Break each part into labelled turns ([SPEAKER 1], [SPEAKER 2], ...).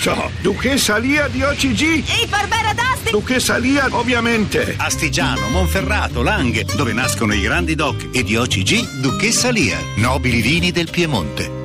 [SPEAKER 1] so. Duchessa Lia di OCG.
[SPEAKER 2] E Barbera d'Asti!
[SPEAKER 1] Duchessa Lia, ovviamente.
[SPEAKER 3] Astigiano, Monferrato, Langhe, dove nascono i grandi doc e di OCG Duchessa Lia, nobili vini del Piemonte.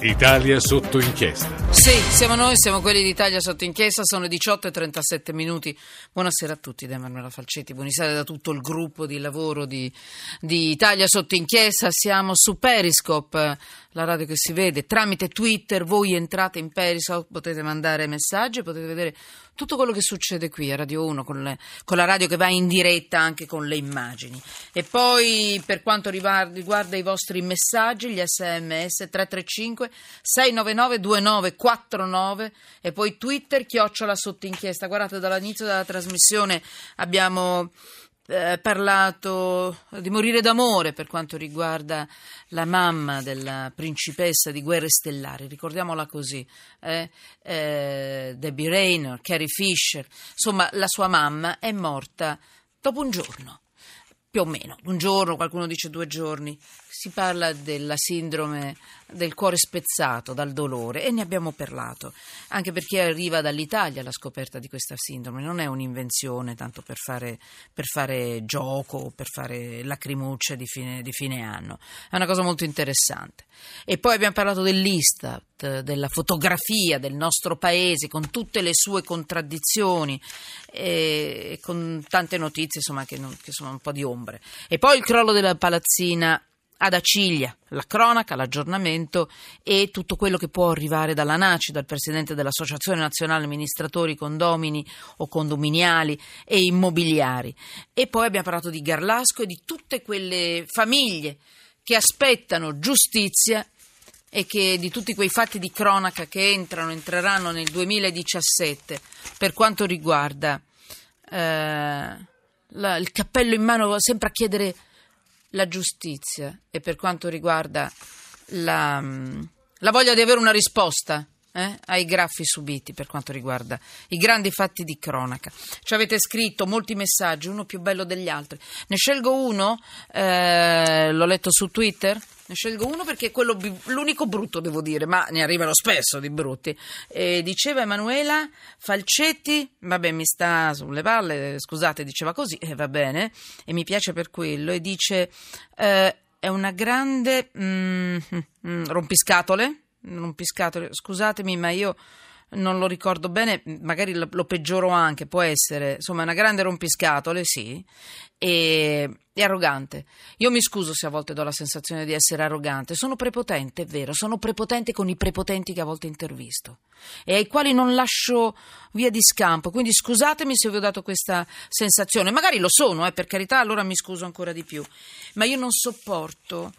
[SPEAKER 4] Italia sotto inchiesta.
[SPEAKER 5] Sì, siamo noi, siamo quelli d'Italia sotto inchiesta, sono 18 e 37 minuti. Buonasera a tutti da Emanuela Falcetti, buonasera da tutto il gruppo di lavoro di, di Italia sotto inchiesta. Siamo su Periscope, la radio che si vede, tramite Twitter, voi entrate in Periscope, potete mandare messaggi, potete vedere tutto quello che succede qui a Radio 1 con, le, con la radio che va in diretta anche con le immagini. E poi per quanto riguarda, riguarda i vostri messaggi, gli sms 335 699 2949 e poi Twitter chiocciola sotto inchiesta. Guardate dall'inizio della trasmissione abbiamo eh, parlato di morire d'amore per quanto riguarda la mamma della principessa di Guerre Stellari, ricordiamola così, eh? Eh, Debbie Rayner, Carrie Fisher, insomma la sua mamma è morta dopo un giorno più o meno, un giorno, qualcuno dice due giorni, si parla della sindrome del cuore spezzato dal dolore e ne abbiamo parlato, anche perché arriva dall'Italia la scoperta di questa sindrome, non è un'invenzione tanto per fare, per fare gioco o per fare lacrimucce di fine, di fine anno, è una cosa molto interessante. E poi abbiamo parlato dell'Istat, della fotografia del nostro paese con tutte le sue contraddizioni e con tante notizie insomma, che, non, che sono un po' di ombre. E poi il crollo della palazzina ad Aciglia, la cronaca, l'aggiornamento e tutto quello che può arrivare dalla NACI, dal Presidente dell'Associazione Nazionale Amministratori Condomini o Condominiali e Immobiliari. E poi abbiamo parlato di Garlasco e di tutte quelle famiglie che aspettano giustizia e che di tutti quei fatti di cronaca che entrano, entreranno nel 2017 per quanto riguarda eh, la, il cappello in mano sempre a chiedere la giustizia e per quanto riguarda la, la voglia di avere una risposta eh, ai graffi subiti per quanto riguarda i grandi fatti di cronaca. Ci avete scritto molti messaggi, uno più bello degli altri. Ne scelgo uno, eh, l'ho letto su Twitter. Ne scelgo uno perché è quello, l'unico brutto, devo dire, ma ne arrivano spesso di brutti. E diceva Emanuela Falcetti, vabbè, mi sta sulle palle, scusate, diceva così, e eh, va bene, e mi piace per quello. E dice: eh, È una grande mm, mm, rompiscatole rompiscatole, scusatemi ma io non lo ricordo bene, magari lo, lo, peggioro anche, può essere, insomma, è una grande rompiscatole, sì, e, e, arrogante. Io mi scuso se a volte do la sensazione di essere arrogante, sono prepotente, è vero, sono prepotente con i prepotenti che a volte intervisto e ai quali non lascio via di scampo, quindi scusatemi se vi ho dato questa sensazione, magari lo sono, eh, per carità, allora mi scuso ancora di più, ma io non sopporto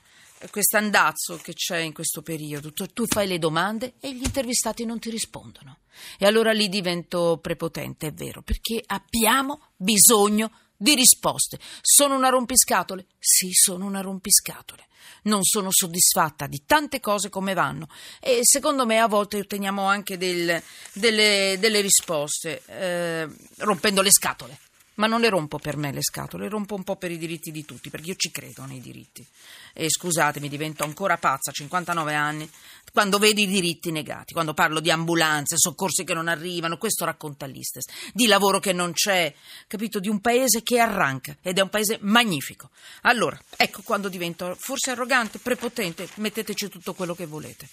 [SPEAKER 5] questo andazzo che c'è in questo periodo. Tu, tu, fai le domande e gli intervistati non ti rispondono. E allora lì divento prepotente, è vero, perché abbiamo bisogno di risposte. Sono una rompiscatole? Sì, sono una rompiscatole. Non sono soddisfatta di tante cose come vanno e secondo me a volte otteniamo anche del, delle, delle, risposte eh, rompendo le scatole. Ma non le rompo per me le scatole, le rompo un po' per i diritti di tutti, perché io ci credo nei diritti. E scusatemi, divento ancora pazza a 59 anni quando vedo i diritti negati, quando parlo di ambulanze, soccorsi che non arrivano, questo racconta l'Istes, di lavoro che non c'è, capito? Di un paese che arranca ed è un paese magnifico. Allora, ecco quando divento forse arrogante, prepotente, metteteci tutto quello che volete.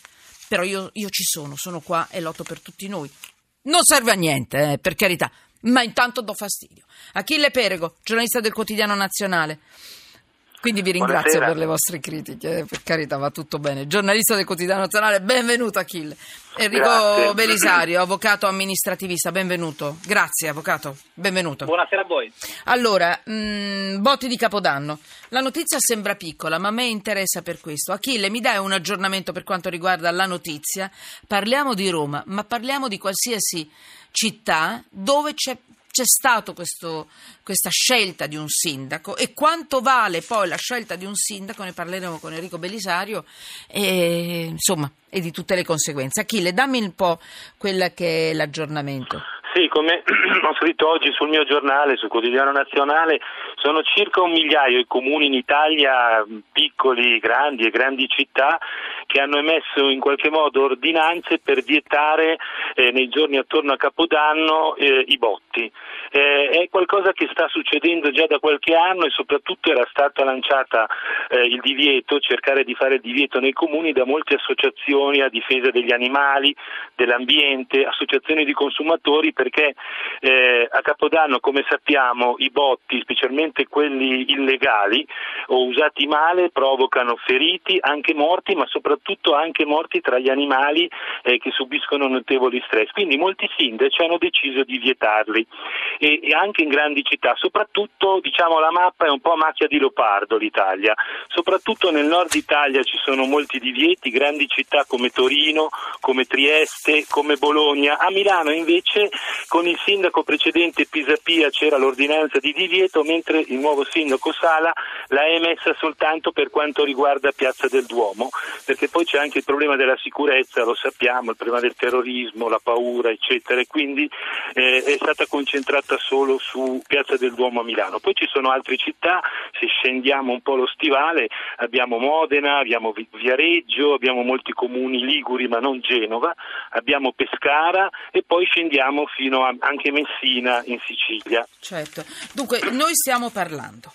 [SPEAKER 5] Però io, io ci sono, sono qua e lotto per tutti noi. Non serve a niente, eh, per carità, ma intanto do fastidio. Achille Perego, giornalista del quotidiano nazionale. Quindi vi ringrazio
[SPEAKER 6] Buonasera.
[SPEAKER 5] per le vostre critiche, per carità va tutto bene. Giornalista del quotidiano nazionale, benvenuto Achille. Enrico
[SPEAKER 6] Grazie.
[SPEAKER 5] Belisario, avvocato amministrativista, benvenuto. Grazie avvocato, benvenuto.
[SPEAKER 6] Buonasera a voi.
[SPEAKER 5] Allora, mh, botti di Capodanno. La notizia sembra piccola, ma a me interessa per questo. Achille, mi dai un aggiornamento per quanto riguarda la notizia? Parliamo di Roma, ma parliamo di qualsiasi città dove c'è c'è stata questa scelta di un sindaco e quanto vale poi la scelta di un sindaco, ne parleremo con Enrico Belisario, e, insomma, e di tutte le conseguenze. Achille, dammi un po' quello che è l'aggiornamento.
[SPEAKER 6] Sì, come ho scritto oggi sul mio giornale, sul quotidiano nazionale, sono circa un migliaio i comuni in Italia, piccoli, grandi e grandi città, che hanno emesso in qualche modo ordinanze per vietare eh, nei giorni attorno a Capodanno eh, i botti. Eh, è qualcosa che sta succedendo già da qualche anno e soprattutto era stata lanciata eh, il divieto, cercare di fare il divieto nei comuni da molte associazioni a difesa degli animali, dell'ambiente, associazioni di consumatori perché eh, a Capodanno come sappiamo i botti, specialmente quelli illegali o usati male, provocano feriti, anche morti, ma soprattutto anche morti tra gli animali eh, che subiscono notevoli stress. Quindi molti sindaci hanno deciso di vietarli e, e anche in grandi città, soprattutto diciamo la mappa è un po' macchia di leopardo l'Italia, soprattutto nel nord Italia ci sono molti divieti, grandi città come Torino, come Trieste, come Bologna, a Milano invece con il sindaco precedente Pisapia c'era l'ordinanza di divieto, mentre il nuovo sindaco Sala l'ha emessa soltanto per quanto riguarda Piazza del Duomo, perché poi c'è anche il problema della sicurezza, lo sappiamo, il problema del terrorismo, la paura, eccetera, e quindi eh, è stata concentrata solo su Piazza del Duomo a Milano. Poi ci sono altre città, se scendiamo un po' lo stivale, abbiamo Modena, abbiamo Viareggio, abbiamo molti comuni liguri ma non Genova, abbiamo Pescara e poi scendiamo fino a anche Messina in Sicilia.
[SPEAKER 5] Certo. Dunque, noi stiamo parlando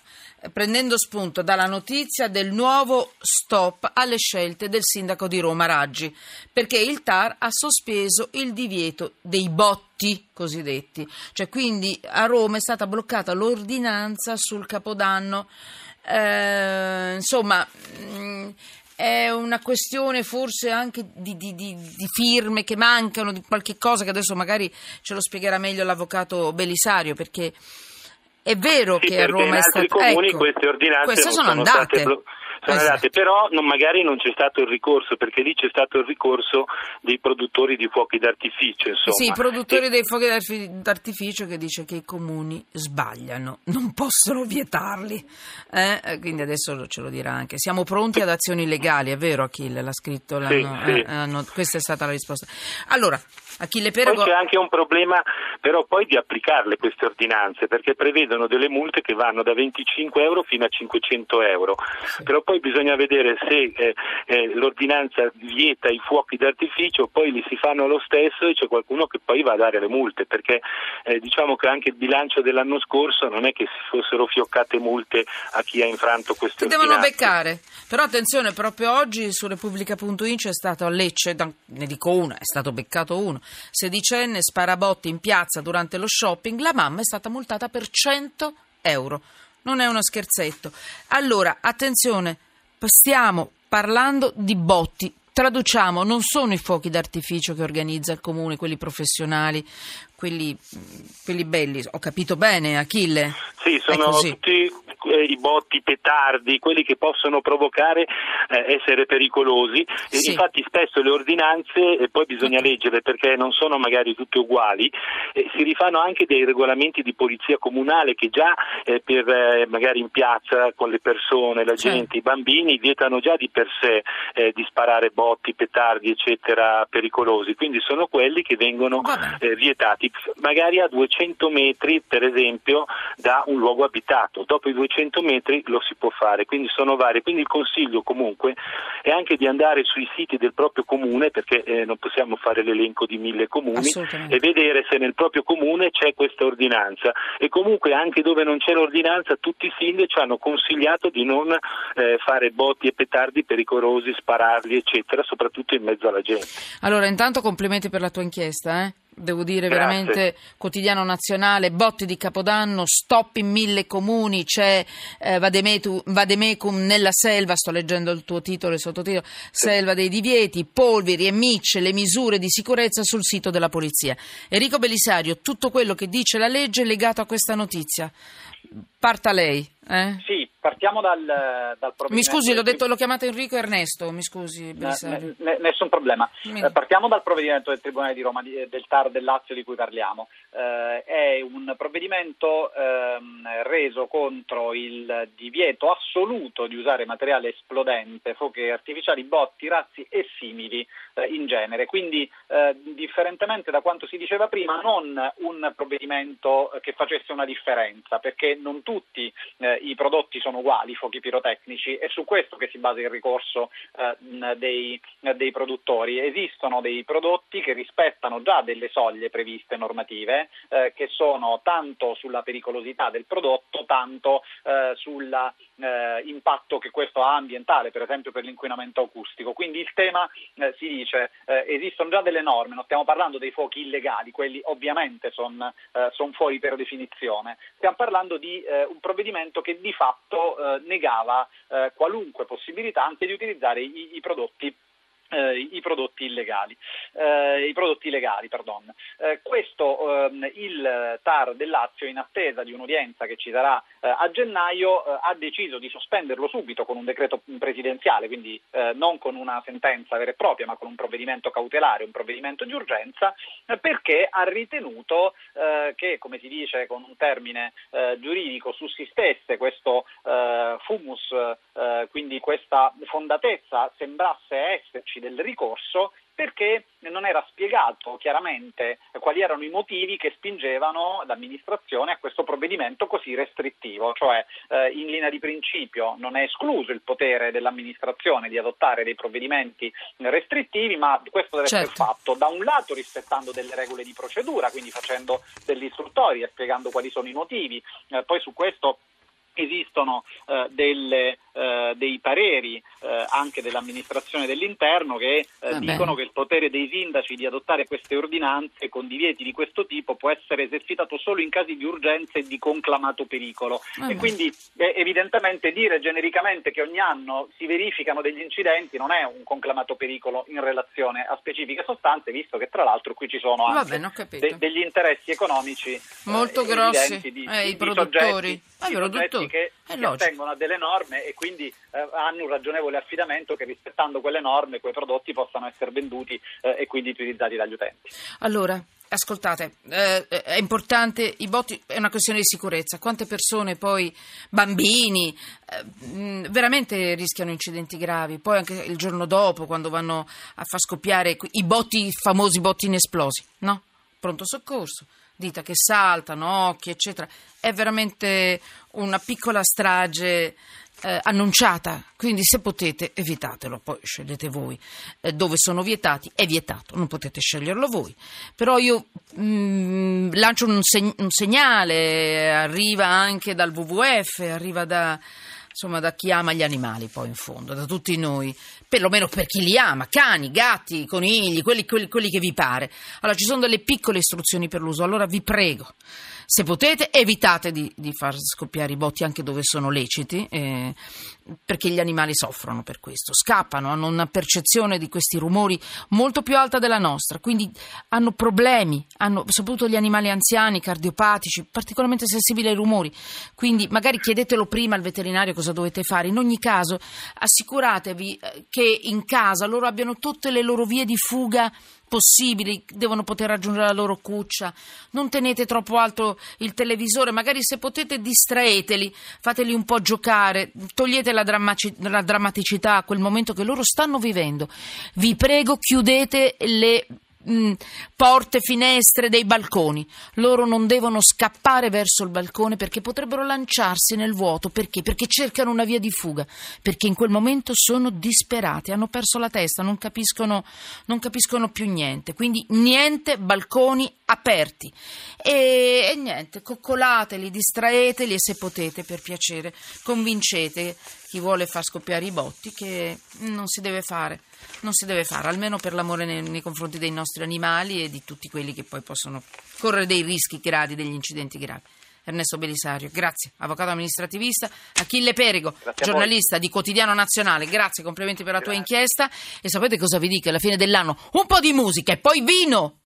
[SPEAKER 5] prendendo spunto dalla notizia del nuovo stop alle scelte del sindaco di Roma Raggi, perché il TAR ha sospeso il divieto dei botti cosiddetti, cioè quindi a Roma è stata bloccata l'ordinanza sul Capodanno. Eh, insomma, mm, è una questione forse anche di, di, di, di, firme che mancano, di qualche cosa che adesso magari ce lo spiegherà meglio l'avvocato Belisario, perché è vero che a Roma
[SPEAKER 6] è
[SPEAKER 5] stato...
[SPEAKER 6] comuni
[SPEAKER 5] ecco,
[SPEAKER 6] queste ordinanze
[SPEAKER 5] queste sono,
[SPEAKER 6] sono
[SPEAKER 5] andate.
[SPEAKER 6] Blo- sono esatto. andate, però non, magari non c'è stato il ricorso, perché lì c'è stato il ricorso dei produttori di fuochi d'artificio. Insomma.
[SPEAKER 5] Sì, i produttori e... dei fuochi d'artificio che dice che i comuni sbagliano, non possono vietarli. Eh? Quindi adesso ce lo dirà anche. Siamo pronti ad azioni legali, è vero Achille? L'ha scritto,
[SPEAKER 6] sì, sì.
[SPEAKER 5] Eh, questa è stata la risposta. Allora, Achille
[SPEAKER 6] Perego... Poi c'è anche un problema però poi di applicarle queste ordinanze perché prevedono delle multe che vanno da 25 euro fino a 500 euro. Sì. Però poi bisogna vedere se eh, eh, l'ordinanza vieta i fuochi d'artificio, poi li si fanno lo stesso e c'è qualcuno che poi va a dare le multe perché eh, diciamo che anche il bilancio dell'anno scorso non è che si fossero fioccate multe a chi ha infranto queste
[SPEAKER 5] si
[SPEAKER 6] ordinanze.
[SPEAKER 5] devono beccare. Però attenzione, proprio oggi su Repubblica.in c'è stato a Lecce, ne dico uno, è stato beccato uno sedicenne spara botti in piazza durante lo shopping, la mamma è stata multata per 100 euro. Non è uno scherzetto. Allora, attenzione, stiamo parlando di botti. Traduciamo, non sono i fuochi d'artificio che organizza il comune, quelli professionali, quelli, quelli belli. Ho capito bene, Achille?
[SPEAKER 6] Sì, sono tutti i botti, petardi, quelli che possono provocare eh, essere pericolosi. E sì. Infatti spesso le ordinanze, e poi bisogna leggere perché non sono magari tutte uguali, eh, si rifanno anche dei regolamenti di polizia comunale che già eh, per eh, magari in piazza con le persone, la gente, i bambini vietano già di per sé eh, di sparare botti, petardi eccetera pericolosi, quindi sono quelli che vengono vietati magari a 200 metri per esempio da un luogo abitato. Dopo i 200 100 metri lo si può fare, quindi sono varie. Quindi il consiglio comunque è anche di andare sui siti del proprio comune, perché eh, non possiamo fare l'elenco di mille comuni, e vedere se nel proprio comune c'è questa ordinanza. E comunque anche dove non c'è l'ordinanza tutti i sindaci hanno consigliato di non eh, fare botti e petardi pericolosi, spararli, eccetera, soprattutto in mezzo alla gente.
[SPEAKER 5] Allora, intanto complimenti per la tua inchiesta, eh? Devo dire Grazie. veramente quotidiano nazionale, botti di Capodanno, stop in mille comuni, c'è eh, Vademecum nella selva, sto leggendo il tuo titolo e sottotitolo, sì. selva dei divieti, polveri e micce, le misure di sicurezza sul sito della polizia. Enrico Belisario, tutto quello che dice la legge è legato a questa notizia. Parta lei. Eh?
[SPEAKER 2] Sì, partiamo dal, dal
[SPEAKER 5] Mi scusi, l'ho, detto, l'ho chiamato Enrico Ernesto, mi scusi.
[SPEAKER 2] Ne, ne, nessun problema. Mi... Eh, partiamo dal provvedimento del Tribunale di Roma, di, del TAR del Lazio di cui parliamo. Eh, è un provvedimento ehm, reso contro il divieto assoluto di usare materiale esplodente, fuochi artificiali, botti, razzi e simili eh, in genere. Quindi, eh, differentemente da quanto si diceva prima, non un provvedimento che facesse una differenza, perché non tutti eh, i prodotti sono sono uguali i fuochi pirotecnici, è su questo che si basa il ricorso eh, dei, dei, produttori. Esistono dei prodotti che rispettano già delle soglie previste normative, eh, che sono tanto sulla pericolosità del prodotto, tanto eh, sull'impatto che questo ha ambientale, per esempio per l'inquinamento acustico. Quindi il tema eh, si dice eh, esistono già delle norme, non stiamo parlando dei fuochi illegali, quelli ovviamente sono eh, son fuori per definizione, stiamo parlando di eh, un provvedimento che di fatto eh, negava eh, qualunque possibilità anche di utilizzare i, i prodotti eh, i prodotti illegali, eh, i prodotti legali, perdon. Eh, questo ehm, il TAR del Lazio, in attesa di un'udienza che ci sarà eh, a gennaio, eh, ha deciso di sospenderlo subito con un decreto presidenziale, quindi eh, non con una sentenza vera e propria, ma con un provvedimento cautelare, un provvedimento di urgenza, perché ha ritenuto che, come si dice con un termine giuridico, sussistesse questo fumus, quindi questa fondatezza sembrasse esserci del ricorso perché non era spiegato chiaramente quali erano i motivi che spingevano l'amministrazione a questo provvedimento così restrittivo, cioè eh, in linea di principio non è escluso il potere dell'amministrazione di adottare dei provvedimenti restrittivi, ma questo deve certo. essere fatto da un lato rispettando delle regole di procedura, quindi facendo delle istruttorie, spiegando quali sono i motivi, eh, poi su questo esistono eh, delle, eh, dei pareri eh, anche dell'amministrazione dell'interno che eh, dicono che il potere dei sindaci di adottare queste ordinanze con divieti di questo tipo può essere esercitato solo in casi di urgenza e di conclamato pericolo. Vabbè. E quindi eh, evidentemente dire genericamente che ogni anno si verificano degli incidenti non è un conclamato pericolo in relazione a specifiche sostanze, visto che tra l'altro qui ci sono anche
[SPEAKER 5] Vabbè,
[SPEAKER 2] de- degli interessi economici
[SPEAKER 5] molto
[SPEAKER 2] eh,
[SPEAKER 5] grossi
[SPEAKER 2] di, di,
[SPEAKER 5] i produttori.
[SPEAKER 2] Soggetti, che si attengono a delle norme e quindi eh, hanno un ragionevole affidamento che rispettando quelle norme quei prodotti possano essere venduti eh, e quindi utilizzati dagli utenti.
[SPEAKER 5] Allora, Ascoltate, eh, è importante, i botti è una questione di sicurezza. Quante persone poi, bambini, eh, veramente rischiano incidenti gravi. Poi anche il giorno dopo, quando vanno a far scoppiare i botti, i famosi botti inesplosi, no? Pronto soccorso dita che saltano, occhi, eccetera. È veramente una piccola strage eh, annunciata, quindi se potete evitatelo, poi scegliete voi. Eh, dove sono vietati è vietato, non potete sceglierlo voi. Però io mh, mm, lancio un, seg- un segnale, arriva anche dal WWF, arriva da insomma da chi ama gli animali poi in fondo, da tutti noi, perlomeno per chi li ama, cani, gatti, conigli, quelli, quelli, quelli che vi pare. Allora ci sono delle piccole istruzioni per l'uso, allora vi prego se potete evitate di, di, far scoppiare i botti anche dove sono leciti, eh, perché gli animali soffrono per questo, scappano, hanno una percezione di questi rumori molto più alta della nostra, quindi hanno problemi, hanno, soprattutto gli animali anziani, cardiopatici, particolarmente sensibili ai rumori, quindi magari chiedetelo prima al veterinario cosa dovete fare, in ogni caso assicuratevi eh, che in casa loro abbiano tutte le loro vie di fuga possibili, devono poter raggiungere la loro cuccia. Non tenete troppo alto il televisore, magari se potete distraeteli, fateli un po' giocare, togliete la, drammaci- la drammaticità a quel momento che loro stanno vivendo. Vi prego, chiudete le mh, mm, porte, finestre dei balconi. Loro non devono scappare verso il balcone perché potrebbero lanciarsi nel vuoto. Perché? Perché cercano una via di fuga. Perché in quel momento sono disperati, hanno perso la testa, non capiscono, non capiscono più niente. Quindi niente balconi aperti. E, e niente, coccolateli, distraeteli e se potete, per piacere, convincete chi vuole far scoppiare i botti che non si deve fare, non si deve fare, almeno per l'amore nei, nei confronti dei nostri animali e di tutti quelli che poi possono correre dei rischi gravi, degli incidenti gravi. Ernesto Belisario, grazie, avvocato amministrativista, Achille Perigo, giornalista di Quotidiano Nazionale, grazie, complimenti per la grazie. tua inchiesta e sapete cosa vi dico alla fine dell'anno? Un po' di musica e poi vino!